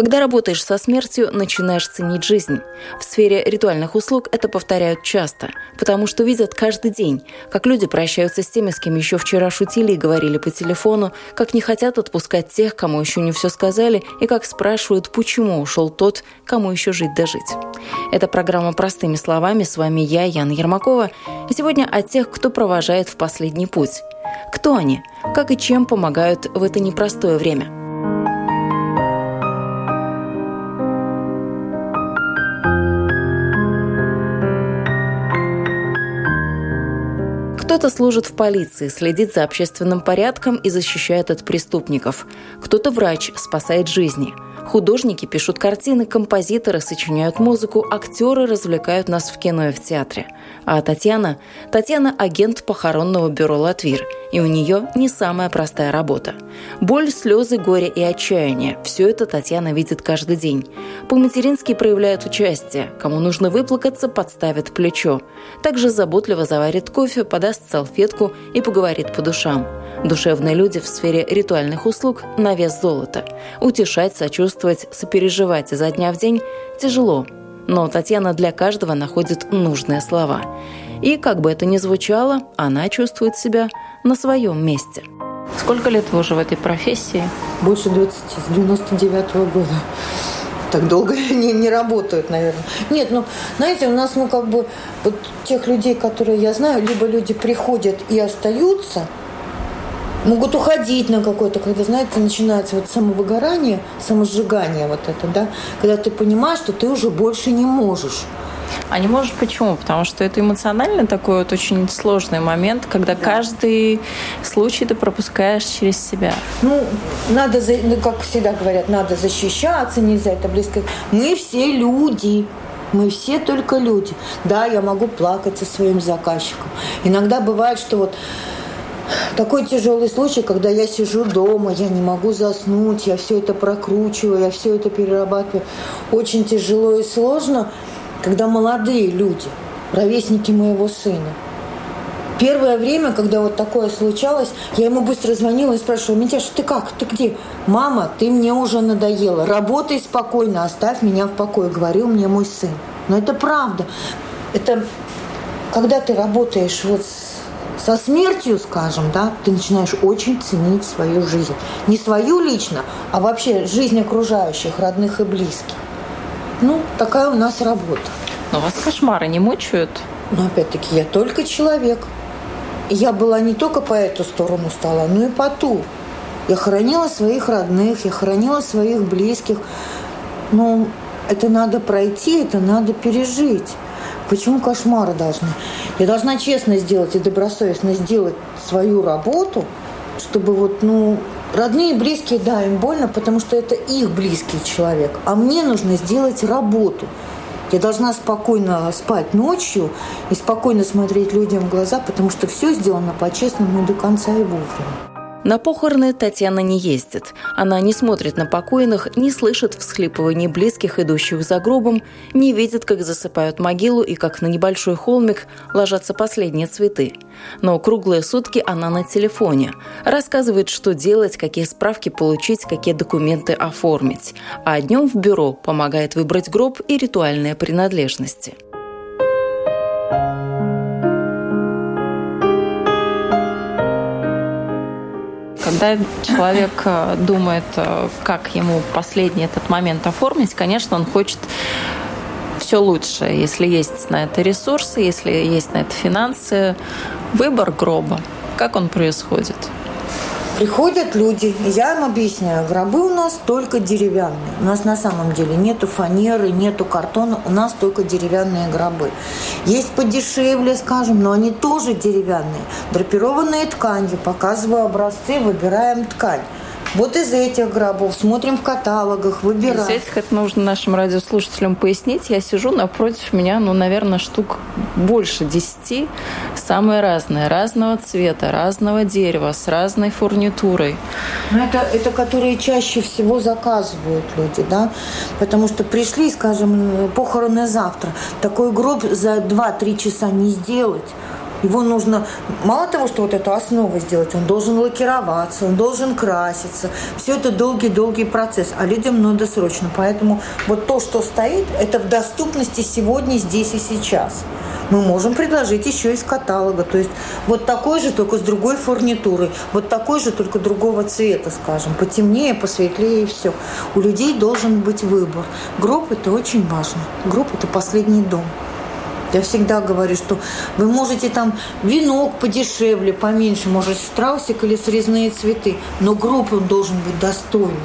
Когда работаешь со смертью, начинаешь ценить жизнь. В сфере ритуальных услуг это повторяют часто, потому что видят каждый день, как люди прощаются с теми, с кем еще вчера шутили и говорили по телефону, как не хотят отпускать тех, кому еще не все сказали, и как спрашивают, почему ушел тот, кому еще жить да жить. Это программа «Простыми словами». С вами я, Яна Ермакова. И сегодня о тех, кто провожает в последний путь. Кто они? Как и чем помогают в это непростое время – Кто-то служит в полиции, следит за общественным порядком и защищает от преступников. Кто-то врач, спасает жизни – Художники пишут картины, композиторы сочиняют музыку, актеры развлекают нас в кино и в театре. А Татьяна? Татьяна – агент похоронного бюро «Латвир», и у нее не самая простая работа. Боль, слезы, горе и отчаяние – все это Татьяна видит каждый день. По-матерински проявляет участие. Кому нужно выплакаться, подставит плечо. Также заботливо заварит кофе, подаст салфетку и поговорит по душам. Душевные люди в сфере ритуальных услуг на вес золота. Утешать, сочувствовать, сопереживать изо дня в день тяжело. Но Татьяна для каждого находит нужные слова. И, как бы это ни звучало, она чувствует себя на своем месте. Сколько лет вы уже в этой профессии? Больше 20, с 99 -го года так долго не, не работают, наверное. Нет, ну, знаете, у нас, ну, как бы, вот тех людей, которые я знаю, либо люди приходят и остаются – могут уходить на какой-то, когда, знаете, начинается вот самовыгорание, самосжигание вот это, да, когда ты понимаешь, что ты уже больше не можешь. А не можешь почему? Потому что это эмоционально такой вот очень сложный момент, когда да. каждый случай ты пропускаешь через себя. Ну, надо, ну, как всегда говорят, надо защищаться, нельзя это близко. Мы все люди, мы все только люди. Да, я могу плакать со своим заказчиком. Иногда бывает, что вот такой тяжелый случай, когда я сижу дома, я не могу заснуть, я все это прокручиваю, я все это перерабатываю. Очень тяжело и сложно, когда молодые люди, ровесники моего сына. Первое время, когда вот такое случалось, я ему быстро звонила и спрашивала, Митяш, ты как, ты где? Мама, ты мне уже надоела, работай спокойно, оставь меня в покое, говорил мне мой сын. Но это правда. Это когда ты работаешь вот с со смертью, скажем, да, ты начинаешь очень ценить свою жизнь. Не свою лично, а вообще жизнь окружающих, родных и близких. Ну, такая у нас работа. Но вас кошмары не мучают? Но опять-таки я только человек. И я была не только по эту сторону стала, но и по ту. Я хоронила своих родных, я хоронила своих близких. Но это надо пройти, это надо пережить. Почему кошмары должны? Я должна честно сделать и добросовестно сделать свою работу, чтобы вот, ну, родные и близкие, да, им больно, потому что это их близкий человек. А мне нужно сделать работу. Я должна спокойно спать ночью и спокойно смотреть людям в глаза, потому что все сделано по-честному и до конца и вовремя. На похороны Татьяна не ездит. Она не смотрит на покойных, не слышит всхлипываний близких, идущих за гробом, не видит, как засыпают могилу и как на небольшой холмик ложатся последние цветы. Но круглые сутки она на телефоне. Рассказывает, что делать, какие справки получить, какие документы оформить. А днем в бюро помогает выбрать гроб и ритуальные принадлежности. Когда человек э, думает, э, как ему последний этот момент оформить, конечно, он хочет все лучше, если есть на это ресурсы, если есть на это финансы. Выбор гроба, как он происходит? Приходят люди, я им объясняю, гробы у нас только деревянные. У нас на самом деле нету фанеры, нету картона, у нас только деревянные гробы. Есть подешевле, скажем, но они тоже деревянные. Драпированные тканью, показываю образцы, выбираем ткань. Вот из этих гробов смотрим в каталогах, выбираем. Из этих это нужно нашим радиослушателям пояснить. Я сижу напротив меня, ну, наверное, штук больше десяти, самые разные, разного цвета, разного дерева, с разной фурнитурой. Ну, это, это которые чаще всего заказывают люди, да, потому что пришли, скажем, похороны завтра. Такой гроб за 2-3 часа не сделать. Его нужно, мало того, что вот эту основу сделать, он должен лакироваться, он должен краситься. Все это долгий-долгий процесс, а людям надо срочно. Поэтому вот то, что стоит, это в доступности сегодня, здесь и сейчас. Мы можем предложить еще из каталога. То есть вот такой же, только с другой фурнитурой. Вот такой же, только другого цвета, скажем. Потемнее, посветлее и все. У людей должен быть выбор. Гроб – это очень важно. Гроб – это последний дом. Я всегда говорю, что вы можете там венок подешевле, поменьше, может, страусик или срезные цветы, но гроб он должен быть достойным,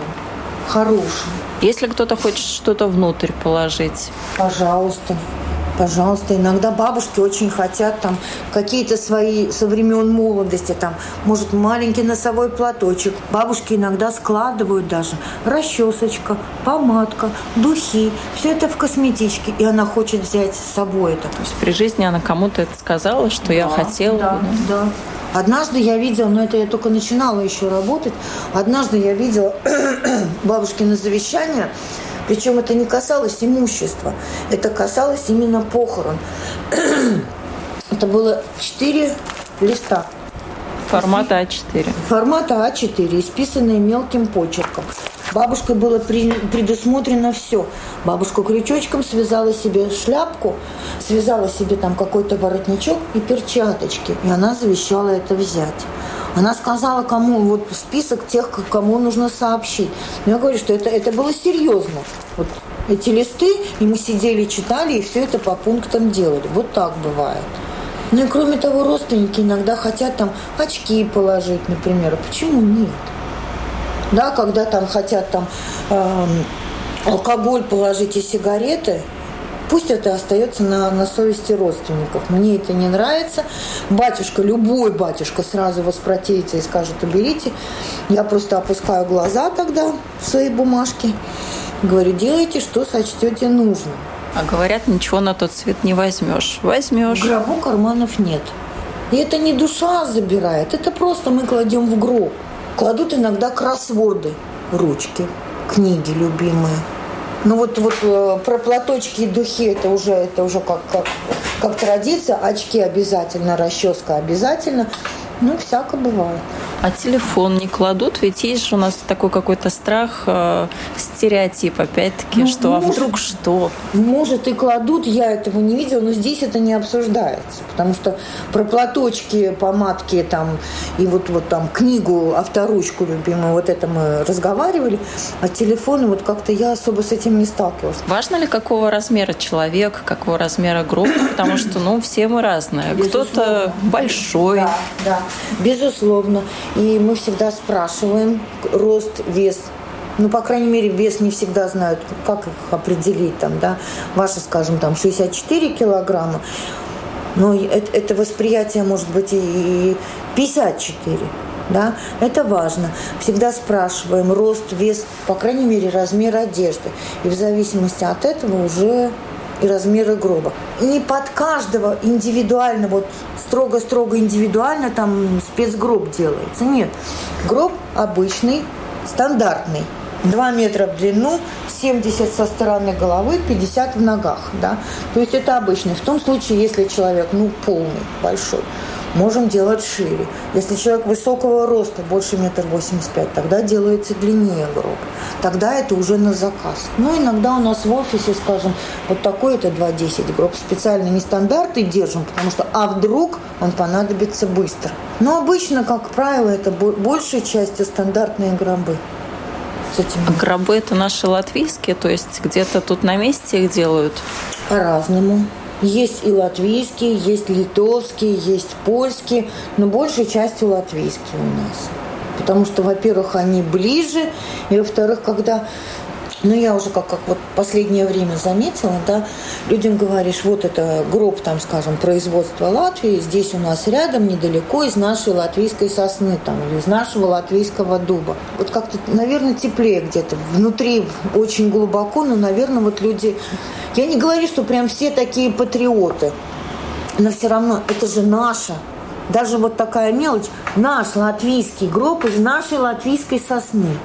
хорошим. Если кто-то хочет что-то внутрь положить? Пожалуйста. Пожалуйста, иногда бабушки очень хотят там какие-то свои со времен молодости, там, может, маленький носовой платочек. Бабушки иногда складывают даже расчесочка, помадка, духи. Все это в косметичке, и она хочет взять с собой это. То есть при жизни она кому-то это сказала, что да, я хотела? Да, да. Однажды я видела, но это я только начинала еще работать, однажды я видела бабушкино завещание, причем это не касалось имущества, это касалось именно похорон. это было четыре листа. Формата А4. Формата А4, исписанные мелким почерком. Бабушкой было предусмотрено все. Бабушка крючочком связала себе шляпку, связала себе там какой-то воротничок и перчаточки. И она завещала это взять. Она сказала, кому, вот список тех, кому нужно сообщить. Но я говорю, что это, это было серьезно. Вот эти листы, и мы сидели, читали, и все это по пунктам делали. Вот так бывает. Ну и кроме того, родственники иногда хотят там очки положить, например. А почему нет? Да, когда там хотят там э, алкоголь положить и сигареты – Пусть это остается на, на совести родственников. Мне это не нравится. Батюшка, любой батюшка сразу воспротивится и скажет, уберите. Я просто опускаю глаза тогда в свои бумажки. Говорю, делайте, что сочтете нужным. А говорят, ничего на тот цвет не возьмешь. Возьмешь. В гробу карманов нет. И это не душа забирает, это просто мы кладем в гроб. Кладут иногда кроссворды, ручки, книги любимые. Ну вот, вот э, про платочки и духи это уже, это уже как, как, как традиция. Очки обязательно, расческа обязательно. Ну, всяко бывает. А телефон не кладут? Ведь есть же у нас такой какой-то страх, э, стереотип, опять-таки, ну, что может, а вдруг что? Может, и кладут, я этого не видела, но здесь это не обсуждается. Потому что про платочки, помадки там, и вот, вот там книгу, авторучку любимую, вот это мы разговаривали, а телефоны вот как-то я особо с этим не сталкивалась. Важно ли, какого размера человек, какого размера группа? Потому что, ну, все мы разные. Кто-то большой. Да, да, безусловно. И мы всегда спрашиваем рост, вес. Ну, по крайней мере, вес не всегда знают, как их определить. Там, да? Ваша, скажем, там 64 килограмма. Но это, это восприятие может быть и 54. Да? Это важно. Всегда спрашиваем рост, вес, по крайней мере, размер одежды. И в зависимости от этого уже и размеры гроба. Не под каждого индивидуально, вот строго-строго индивидуально там спецгроб делается. Нет. Гроб обычный, стандартный. 2 метра в длину, 70 со стороны головы, 50 в ногах. Да? То есть это обычный. В том случае, если человек ну, полный, большой, можем делать шире. Если человек высокого роста, больше метр восемьдесят пять, тогда делается длиннее гроб. Тогда это уже на заказ. Ну, иногда у нас в офисе, скажем, вот такой это 2,10 гроб. Специально не стандарты держим, потому что, а вдруг он понадобится быстро. Но обычно, как правило, это большей частью стандартные гробы. А гробы это наши латвийские, то есть где-то тут на месте их делают? По-разному. Есть и латвийские, есть литовские, есть польские, но большей частью латвийские у нас. Потому что, во-первых, они ближе, и, во-вторых, когда Но я уже как, как вот последнее время заметила, да, людям говоришь, вот это гроб, там, скажем, производства Латвии, здесь у нас рядом, недалеко, из нашей латвийской сосны, там, или из нашего латвийского дуба. Вот как-то, наверное, теплее где-то, внутри очень глубоко, но, наверное, вот люди... Я не говорю, что прям все такие патриоты, но все равно это же наше. Даже вот такая мелочь, наш латвийский гроб из нашей латвийской сосны.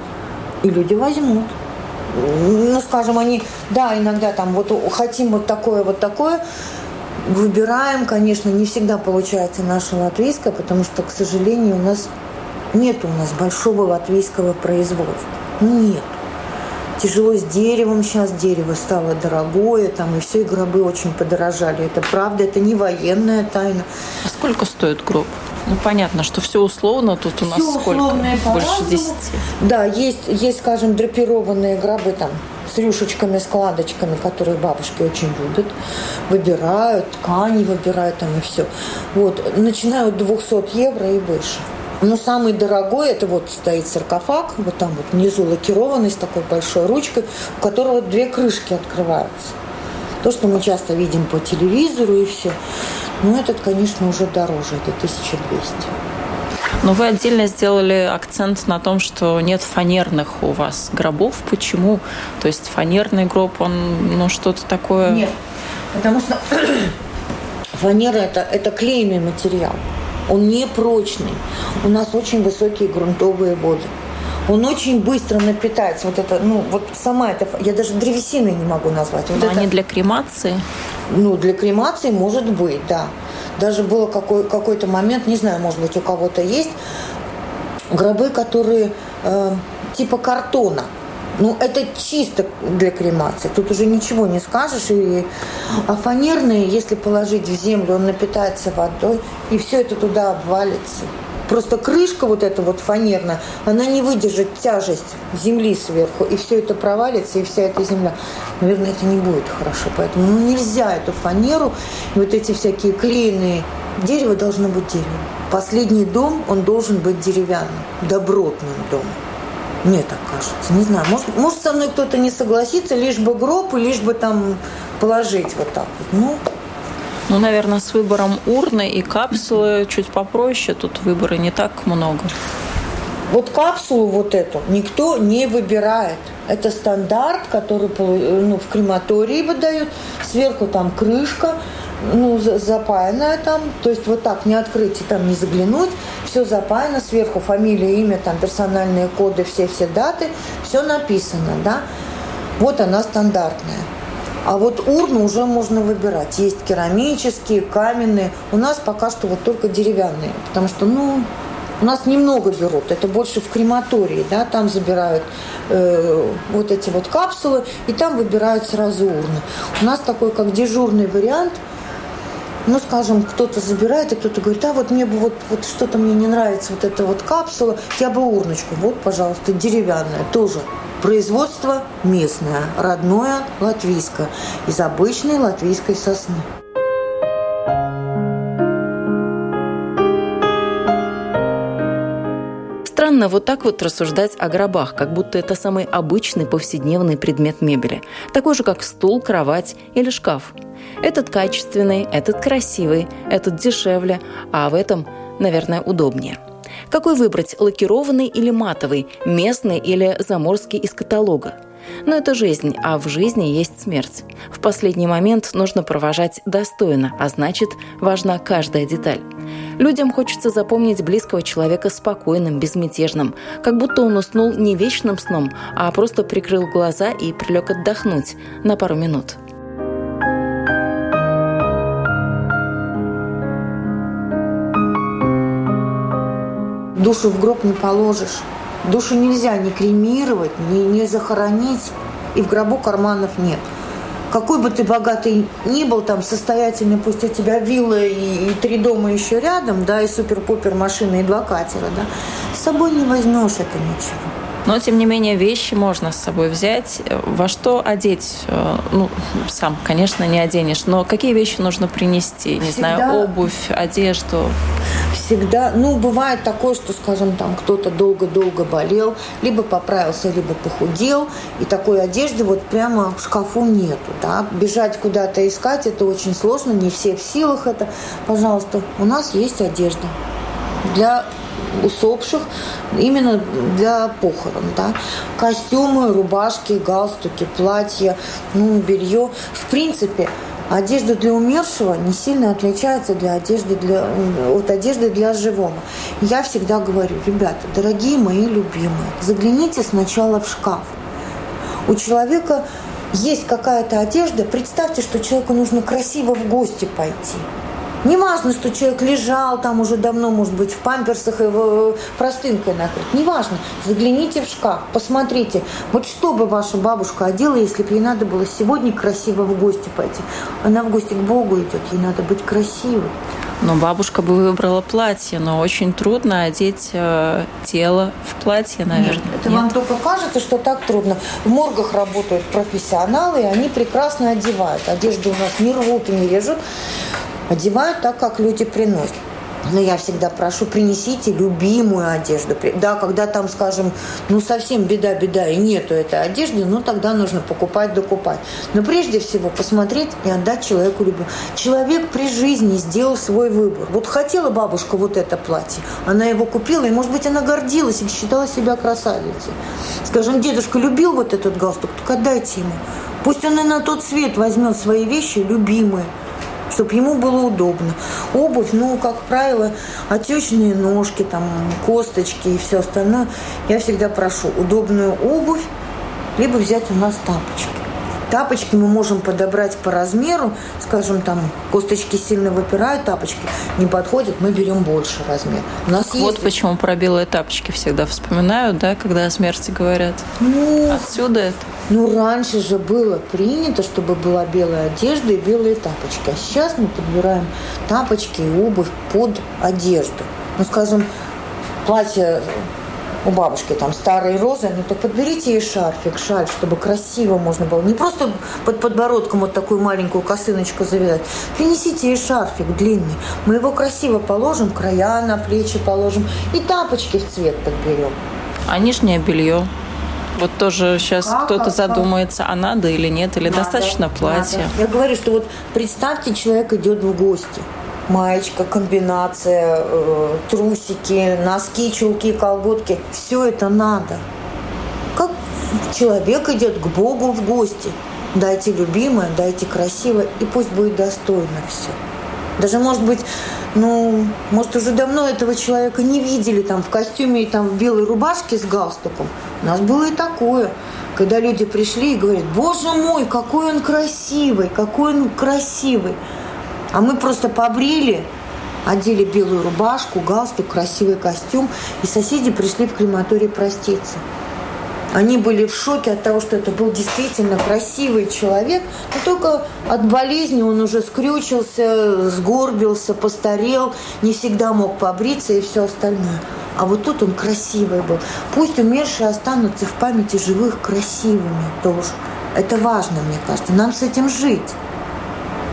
И люди возьмут ну, скажем, они, да, иногда там вот хотим вот такое, вот такое, выбираем, конечно, не всегда получается наше латвийское, потому что, к сожалению, у нас нет у нас большого латвийского производства. Ну, нет. Тяжело с деревом сейчас, дерево стало дорогое, там и все, и гробы очень подорожали. Это правда, это не военная тайна. А сколько стоит гроб? Ну, понятно, что все условно. Тут у нас все сколько? Больше десяти. Да, есть, есть, скажем, драпированные гробы там с рюшечками, складочками, которые бабушки очень любят. Выбирают, ткани выбирают там и все. Вот. Начинают 200 евро и выше. Но самый дорогой, это вот стоит саркофаг, вот там вот внизу лакированный с такой большой ручкой, у которого две крышки открываются. То, что мы часто видим по телевизору и все. Но этот, конечно, уже дороже, это 1200. Но вы отдельно сделали акцент на том, что нет фанерных у вас гробов. Почему? То есть фанерный гроб, он ну, что-то такое... Нет, потому что фанера это, это клейный материал. Он не прочный. У нас очень высокие грунтовые воды. Он очень быстро напитается. Вот это, ну, вот сама эта, я даже древесиной не могу назвать. Вот Но это, они для кремации? Ну, для кремации может быть, да. Даже было какой, какой-то момент, не знаю, может быть, у кого-то есть, гробы, которые э, типа картона. Ну, это чисто для кремации. Тут уже ничего не скажешь. И... А фанерные, если положить в землю, он напитается водой, и все это туда обвалится. Просто крышка вот эта вот фанерная, она не выдержит тяжесть земли сверху, и все это провалится, и вся эта земля. Наверное, это не будет хорошо. Поэтому ну, нельзя эту фанеру, вот эти всякие клеенные Дерево должно быть деревом. Последний дом, он должен быть деревянным, добротным домом. Мне так кажется. Не знаю, может, может со мной кто-то не согласится, лишь бы гроб лишь бы там положить вот так вот. Ну, ну, наверное, с выбором урны и капсулы чуть попроще. Тут выбора не так много. Вот капсулу вот эту никто не выбирает. Это стандарт, который ну, в крематории выдают. Сверху там крышка, ну, запаянная там. То есть вот так не открыть и там не заглянуть. Все запаяно, сверху фамилия, имя, там персональные коды, все-все даты. Все написано, да. Вот она стандартная. А вот урну уже можно выбирать. Есть керамические, каменные. У нас пока что вот только деревянные. Потому что, ну, у нас немного берут. Это больше в крематории, да, там забирают э, вот эти вот капсулы, и там выбирают сразу урны. У нас такой, как дежурный вариант – ну, скажем, кто-то забирает, и кто-то говорит, а вот мне бы вот, вот что-то мне не нравится, вот эта вот капсула, я бы урночку, вот, пожалуйста, деревянная, тоже Производство местное, родное, латвийское, из обычной латвийской сосны. Странно вот так вот рассуждать о гробах, как будто это самый обычный повседневный предмет мебели, такой же, как стул, кровать или шкаф. Этот качественный, этот красивый, этот дешевле, а в этом, наверное, удобнее – какой выбрать, лакированный или матовый, местный или заморский из каталога? Но это жизнь, а в жизни есть смерть. В последний момент нужно провожать достойно, а значит, важна каждая деталь. Людям хочется запомнить близкого человека спокойным, безмятежным, как будто он уснул не вечным сном, а просто прикрыл глаза и прилег отдохнуть на пару минут. Душу в гроб не положишь. Душу нельзя ни кремировать, ни, ни захоронить. И в гробу карманов нет. Какой бы ты богатый ни был, там, состоятельный, пусть у тебя вилла и, и три дома еще рядом, да, и супер-пупер машина и два катера, да, с собой не возьмешь это ничего. Но, тем не менее, вещи можно с собой взять. Во что одеть? Э, ну, сам, конечно, не оденешь. Но какие вещи нужно принести? Не Всегда... знаю, обувь, одежду? Всегда. Ну, бывает такое, что, скажем, там кто-то долго-долго болел, либо поправился, либо похудел. И такой одежды вот прямо в шкафу нету. Да? Бежать куда-то искать, это очень сложно. Не все в силах это. Пожалуйста, у нас есть одежда для усопших именно для похорон. Да? Костюмы, рубашки, галстуки, платья, ну, белье. В принципе, одежда для умершего не сильно отличается для одежды для, от одежды для живого. Я всегда говорю, ребята, дорогие мои любимые, загляните сначала в шкаф. У человека есть какая-то одежда, представьте, что человеку нужно красиво в гости пойти – не важно, что человек лежал там уже давно, может быть, в памперсах и в простынкой накрыт. Не важно. Загляните в шкаф, посмотрите. Вот что бы ваша бабушка одела, если бы ей надо было сегодня красиво в гости пойти. Она в гости к Богу идет, ей надо быть красивой. Но бабушка бы выбрала платье, но очень трудно одеть э, тело в платье, наверное. Нет, это Нет? вам только кажется, что так трудно. В моргах работают профессионалы, и они прекрасно одевают. Одежду у нас не рвут и не режут одевают так, как люди приносят. Но я всегда прошу, принесите любимую одежду. Да, когда там, скажем, ну совсем беда-беда и нету этой одежды, ну тогда нужно покупать, докупать. Но прежде всего посмотреть и отдать человеку любимую. Человек при жизни сделал свой выбор. Вот хотела бабушка вот это платье, она его купила, и, может быть, она гордилась и считала себя красавицей. Скажем, дедушка любил вот этот галстук, так отдайте ему. Пусть он и на тот свет возьмет свои вещи любимые – чтобы ему было удобно. Обувь, ну, как правило, отечные ножки, там, косточки и все остальное. Я всегда прошу удобную обувь, либо взять у нас тапочки. Тапочки мы можем подобрать по размеру, скажем, там косточки сильно выпирают, тапочки не подходят, мы берем больше размер. У нас вот есть... почему про белые тапочки всегда вспоминают, да, когда о смерти говорят. Ну, Отсюда это. Ну, раньше же было принято, чтобы была белая одежда и белые тапочки. А сейчас мы подбираем тапочки и обувь под одежду. Ну, скажем, платье у бабушки там старые розы, ну так подберите ей шарфик, шаль, чтобы красиво можно было. Не просто под подбородком вот такую маленькую косыночку завязать. Принесите ей шарфик длинный. Мы его красиво положим, края на плечи положим и тапочки в цвет подберем. А нижнее белье? Вот тоже сейчас кто-то задумается, а надо или нет, или надо, достаточно платья. Я говорю, что вот представьте, человек идет в гости маечка, комбинация, э, трусики, носки, чулки, колготки. Все это надо. Как человек идет к Богу в гости. Дайте любимое, дайте красиво, и пусть будет достойно все. Даже, может быть, ну, может, уже давно этого человека не видели там в костюме и там в белой рубашке с галстуком. У нас было и такое, когда люди пришли и говорят, боже мой, какой он красивый, какой он красивый. А мы просто побрили, одели белую рубашку, галстук, красивый костюм, и соседи пришли в крематорий проститься. Они были в шоке от того, что это был действительно красивый человек, но только от болезни он уже скрючился, сгорбился, постарел, не всегда мог побриться и все остальное. А вот тут он красивый был. Пусть умершие останутся в памяти живых красивыми тоже. Это важно, мне кажется. Нам с этим жить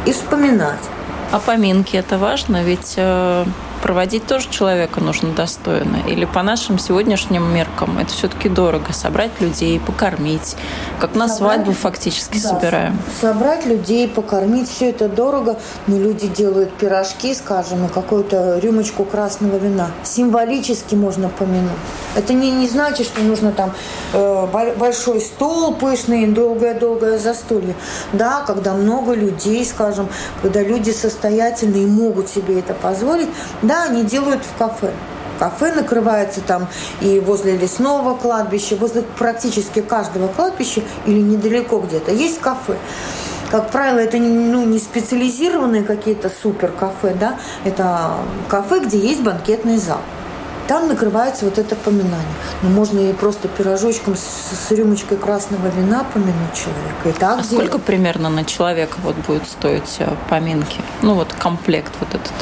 и вспоминать. А поминки это важно, ведь э, проводить тоже человека нужно достойно. Или по нашим сегодняшним меркам это все-таки дорого. Собрать людей, покормить. Как на собрать, свадьбу фактически да, собираем. Собрать людей, покормить, все это дорого. Но люди делают пирожки, скажем, и какую-то рюмочку красного вина. Символически можно помянуть. Это не, не значит, что нужно там э, большой стол пышный, долгое-долгое застолье. Да, когда много людей, скажем, когда люди состоятельные и могут себе это позволить, да, они делают в кафе. Кафе накрывается там и возле лесного кладбища, возле практически каждого кладбища или недалеко где-то есть кафе. Как правило, это ну, не специализированные какие-то супер кафе, да, это кафе, где есть банкетный зал. Там накрывается вот это поминание. Но можно и просто пирожочком с, с рюмочкой красного вина помянуть человека. И так а делать. сколько примерно на человека вот будет стоить э, поминки? Ну вот комплект вот этот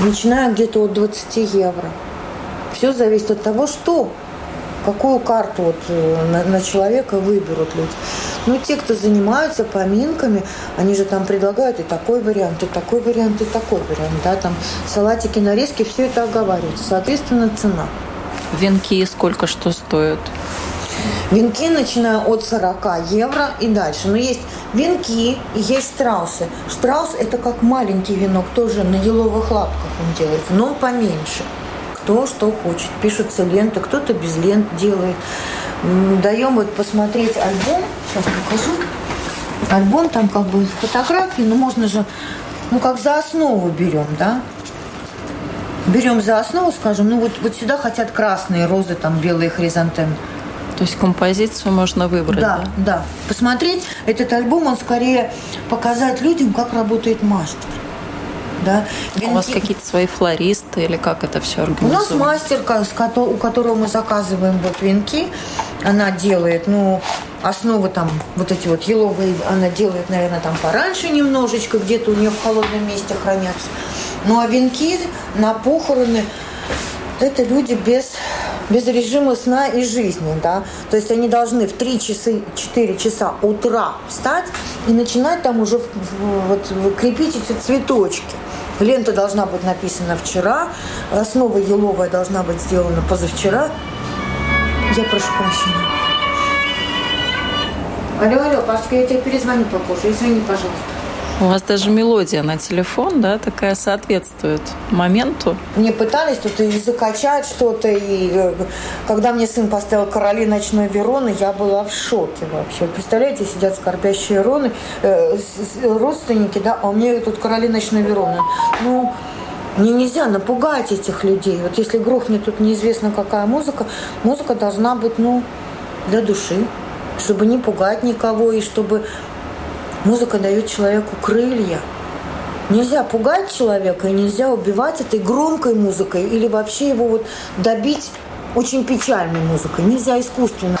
начиная где-то от 20 евро. Все зависит от того, что какую карту вот э, на, на человека выберут люди. Ну, те, кто занимаются поминками, они же там предлагают и такой вариант, и такой вариант, и такой вариант, да, там салатики, нарезки, все это оговаривается. Соответственно, цена. Венки сколько что стоят? Венки начиная от 40 евро и дальше. Но есть венки и есть штраусы. Штраус – это как маленький венок, тоже на еловых лапках он делается, но поменьше. Кто что хочет. Пишутся ленты, кто-то без лент делает. Даем вот посмотреть альбом. Сейчас покажу. Альбом, там как бы фотографии, но можно же, ну как за основу берем, да? Берем за основу, скажем, ну вот, вот сюда хотят красные розы, там белые хризантемы. То есть композицию можно выбрать, да? Да, да. Посмотреть этот альбом, он скорее показать людям, как работает мастер. Да. У вас какие-то свои флористы или как это все организуется? У нас мастер, у которого мы заказываем вот венки, она делает, ну, основы там, вот эти вот еловые, она делает, наверное, там пораньше немножечко, где-то у нее в холодном месте хранятся. Ну, а венки на похороны, это люди без без режима сна и жизни, да, то есть они должны в 3 часа, 4 часа утра встать и начинать там уже вот, крепить эти цветочки. Лента должна быть написана вчера, основа еловая должна быть сделана позавчера. Я прошу прощения. Алло, алло, Пашка, я тебе перезвоню попозже. Извини, пожалуйста. У вас даже мелодия на телефон, да, такая соответствует моменту. Мне пытались тут и закачать что-то, и э, когда мне сын поставил «Короли ночной Вероны», я была в шоке вообще. Представляете, сидят скорбящие роны, э, родственники, да, а у меня тут «Короли ночной Вероны». Ну, мне нельзя напугать этих людей. Вот если грохнет тут неизвестно какая музыка, музыка должна быть, ну, для души, чтобы не пугать никого и чтобы Музыка дает человеку крылья. Нельзя пугать человека нельзя убивать этой громкой музыкой или вообще его вот добить очень печальной музыкой. Нельзя искусственно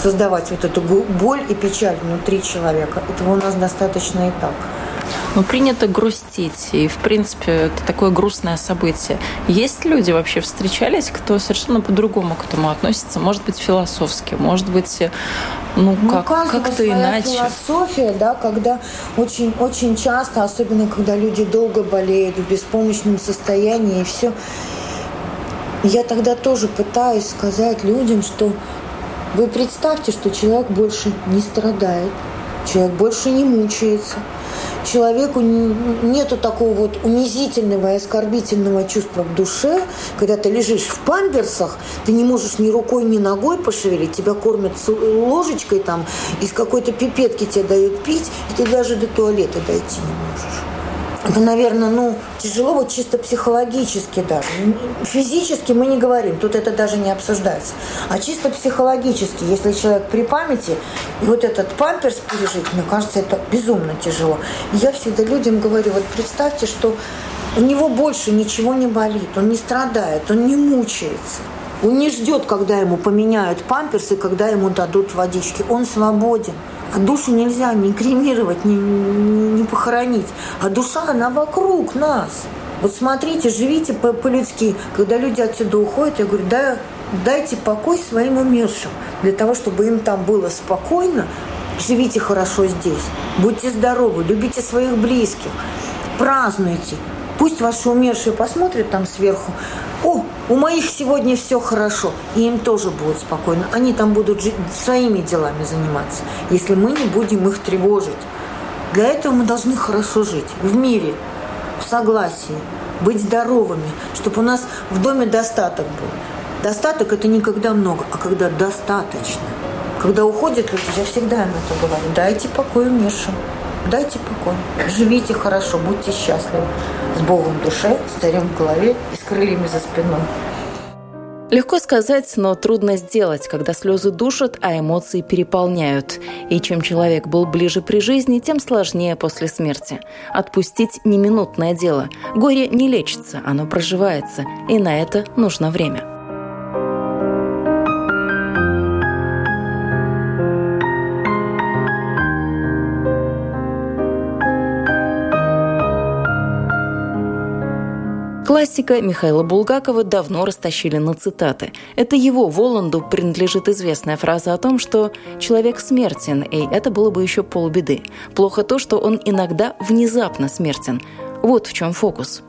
создавать вот эту боль и печаль внутри человека. Этого у нас достаточно и так. Ну, принято грустить, и, в принципе, это такое грустное событие. Есть люди вообще встречались, кто совершенно по-другому к этому относится? Может быть, философски, может быть, ну, ну как, как-то иначе. философия, да, когда очень, очень часто, особенно когда люди долго болеют, в беспомощном состоянии, и все, я тогда тоже пытаюсь сказать людям, что вы представьте, что человек больше не страдает, человек больше не мучается – человеку нету такого вот унизительного и оскорбительного чувства в душе, когда ты лежишь в памперсах, ты не можешь ни рукой, ни ногой пошевелить, тебя кормят ложечкой там, из какой-то пипетки тебе дают пить, и ты даже до туалета дойти не можешь это, наверное, ну, тяжело вот чисто психологически даже. Физически мы не говорим, тут это даже не обсуждается. А чисто психологически, если человек при памяти, и вот этот памперс пережить, мне кажется, это безумно тяжело. Я всегда людям говорю, вот представьте, что у него больше ничего не болит, он не страдает, он не мучается. Он не ждет, когда ему поменяют памперсы, когда ему дадут водички. Он свободен. А душу нельзя ни кремировать, ни, ни, ни похоронить. А душа, она вокруг нас. Вот смотрите, живите по-людски. Когда люди отсюда уходят, я говорю, да, дайте покой своим умершим. Для того, чтобы им там было спокойно, живите хорошо здесь. Будьте здоровы, любите своих близких, празднуйте. Пусть ваши умершие посмотрят там сверху. О, у моих сегодня все хорошо. И им тоже будет спокойно. Они там будут жить, своими делами заниматься, если мы не будем их тревожить. Для этого мы должны хорошо жить в мире, в согласии, быть здоровыми, чтобы у нас в доме достаток был. Достаток – это не когда много, а когда достаточно. Когда уходят люди, я всегда им это говорю, дайте покой умершим. Дайте покой. Живите хорошо, будьте счастливы. С Богом в душе, с царем в голове и с крыльями за спиной. Легко сказать, но трудно сделать, когда слезы душат, а эмоции переполняют. И чем человек был ближе при жизни, тем сложнее после смерти. Отпустить не минутное дело. Горе не лечится, оно проживается. И на это нужно время. Классика Михаила Булгакова давно растащили на цитаты. Это его Воланду принадлежит известная фраза о том, что «человек смертен», и это было бы еще полбеды. Плохо то, что он иногда внезапно смертен. Вот в чем фокус.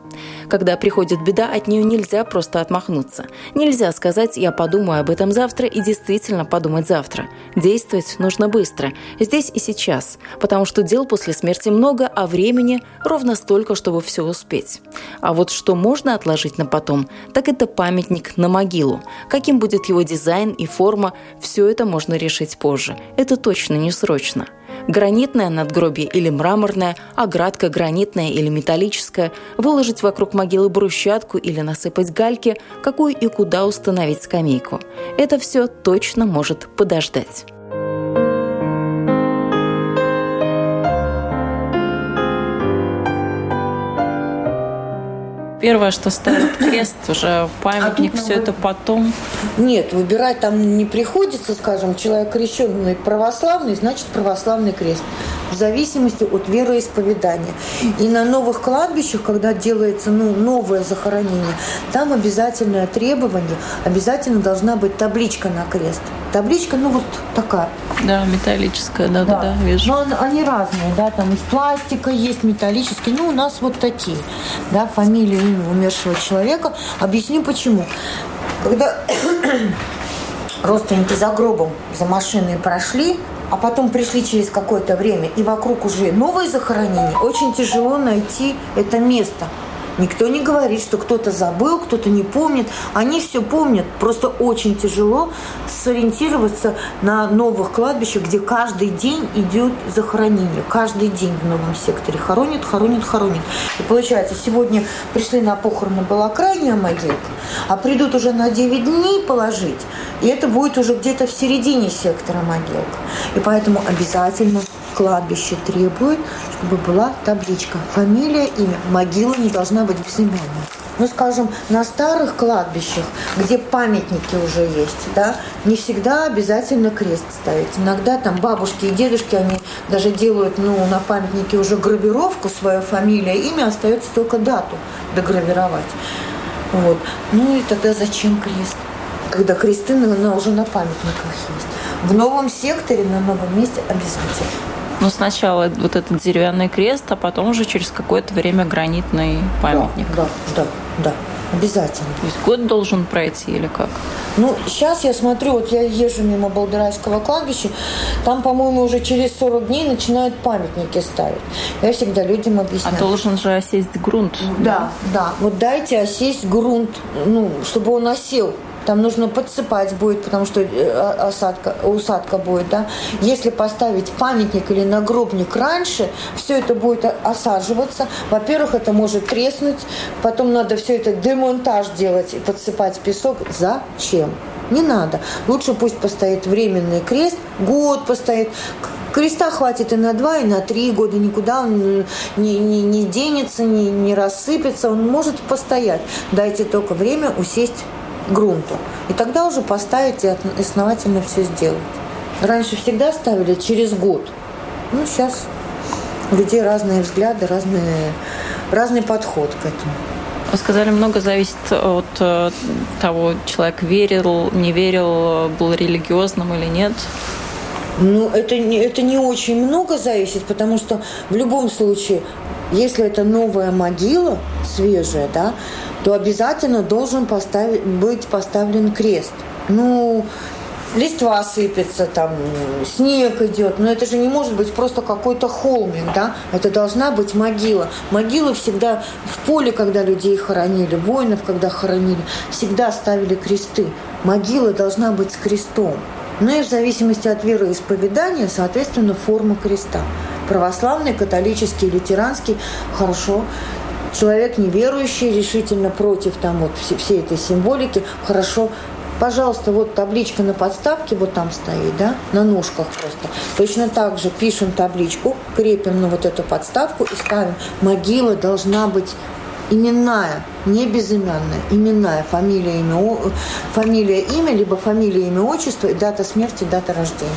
Когда приходит беда, от нее нельзя просто отмахнуться. Нельзя сказать «я подумаю об этом завтра» и действительно подумать завтра. Действовать нужно быстро, здесь и сейчас, потому что дел после смерти много, а времени ровно столько, чтобы все успеть. А вот что можно отложить на потом, так это памятник на могилу. Каким будет его дизайн и форма, все это можно решить позже. Это точно не срочно гранитное надгробие или мраморное, оградка гранитная или металлическая, выложить вокруг могилы брусчатку или насыпать гальки, какую и куда установить скамейку. Это все точно может подождать. Первое, что ставят крест, уже памятник, а все это потом. Нет, выбирать там не приходится, скажем, человек крещенный православный, значит православный крест. В зависимости от вероисповедания. И на новых кладбищах, когда делается ну, новое захоронение, там обязательное требование, обязательно должна быть табличка на крест. Табличка, ну вот такая. Да, металлическая, да, да, да, да вижу. Но они разные, да, там из пластика есть, металлические. Ну, у нас вот такие, да, фамилия, имя умершего человека. Объясню почему. Когда родственники за гробом, за машиной прошли, а потом пришли через какое-то время, и вокруг уже новые захоронения, очень тяжело найти это место. Никто не говорит, что кто-то забыл, кто-то не помнит. Они все помнят. Просто очень тяжело сориентироваться на новых кладбищах, где каждый день идет захоронение. Каждый день в новом секторе. Хоронят, хоронят, хоронят. И получается, сегодня пришли на похороны, была крайняя могилка, а придут уже на 9 дней положить. И это будет уже где-то в середине сектора могилка. И поэтому обязательно кладбище требует, чтобы была табличка. Фамилия, имя. Могила не должна быть безымянной. Ну, скажем, на старых кладбищах, где памятники уже есть, да, не всегда обязательно крест ставить. Иногда там бабушки и дедушки, они даже делают, ну, на памятнике уже гравировку, свою фамилию, имя, остается только дату догравировать. Вот. Ну и тогда зачем крест? Когда кресты ну, уже на памятниках есть. В новом секторе, на новом месте обязательно. Ну, сначала вот этот деревянный крест, а потом уже через какое-то время гранитный памятник. Да, да, да, да. Обязательно. То есть год должен пройти или как? Ну, сейчас я смотрю, вот я езжу мимо Балдырайского кладбища, там, по-моему, уже через 40 дней начинают памятники ставить. Я всегда людям объясняю. А должен же осесть грунт. Да, да. да. Вот дайте осесть грунт, ну, чтобы он осел там нужно подсыпать будет, потому что э, осадка, усадка будет, да. Если поставить памятник или нагробник раньше, все это будет осаживаться. Во-первых, это может треснуть, потом надо все это демонтаж делать и подсыпать песок. Зачем? Не надо. Лучше пусть постоит временный крест, год постоит. Креста хватит и на два, и на три года. Никуда он не, не, не денется, не, не рассыпется. Он может постоять. Дайте только время усесть грунту. И тогда уже поставить и основательно все сделать. Раньше всегда ставили через год. Ну, сейчас у людей разные взгляды, разные, разный подход к этому. Вы сказали, много зависит от э, того, человек верил, не верил, был религиозным или нет. Ну, это не, это не очень много зависит, потому что в любом случае, если это новая могила, свежая, да, то обязательно должен поставить, быть поставлен крест. Ну, листва сыпется, там снег идет, но это же не может быть просто какой-то холмик, да? Это должна быть могила. Могилы всегда в поле, когда людей хоронили, воинов, когда хоронили, всегда ставили кресты. Могила должна быть с крестом. Ну и в зависимости от вероисповедания, соответственно, форма креста. Православный, католический, лютеранский – хорошо. Человек неверующий, решительно против там вот всей этой символики, хорошо, пожалуйста, вот табличка на подставке вот там стоит, да, на ножках просто. Точно так же пишем табличку, крепим на вот эту подставку и ставим. Могила должна быть именная, не безымянная, именная, фамилия, имя, фамилия, имя, либо фамилия, имя, отчество и дата смерти, дата рождения.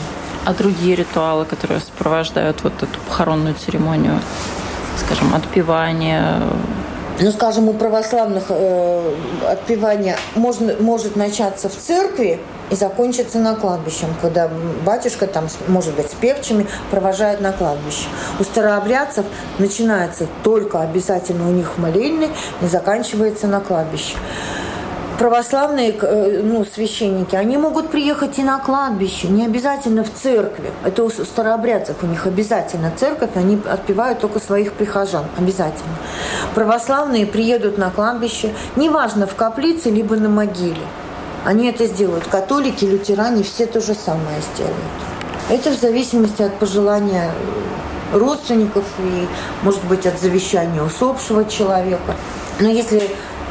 А другие ритуалы, которые сопровождают вот эту похоронную церемонию? скажем, отпевание, ну, скажем, у православных э, отпевание можно, может начаться в церкви и закончиться на кладбище, когда батюшка там, может быть, с певчими провожает на кладбище. У старообрядцев начинается только обязательно у них в молельной и заканчивается на кладбище православные э, ну, священники, они могут приехать и на кладбище, не обязательно в церкви. Это у старообрядцев, у них обязательно церковь, они отпевают только своих прихожан, обязательно. Православные приедут на кладбище, неважно, в каплице, либо на могиле. Они это сделают. Католики, лютеране, все то же самое сделают. Это в зависимости от пожелания родственников и, может быть, от завещания усопшего человека. Но если,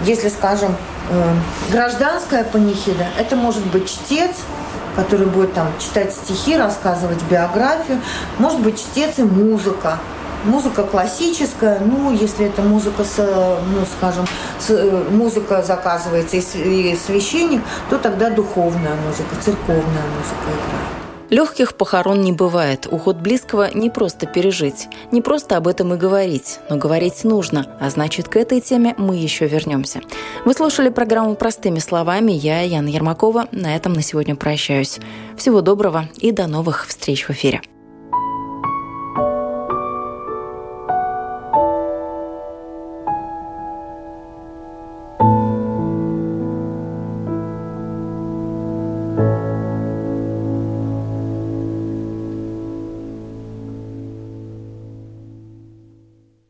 если скажем, э, гражданская панихида, это может быть чтец, который будет там читать стихи, рассказывать биографию, может быть чтец и музыка. Музыка классическая, ну, если это музыка, с, ну, скажем, с, э, музыка заказывается и священник, то тогда духовная музыка, церковная музыка играет. Легких похорон не бывает. Уход близкого не просто пережить. Не просто об этом и говорить. Но говорить нужно. А значит, к этой теме мы еще вернемся. Вы слушали программу «Простыми словами». Я, Яна Ермакова. На этом на сегодня прощаюсь. Всего доброго и до новых встреч в эфире.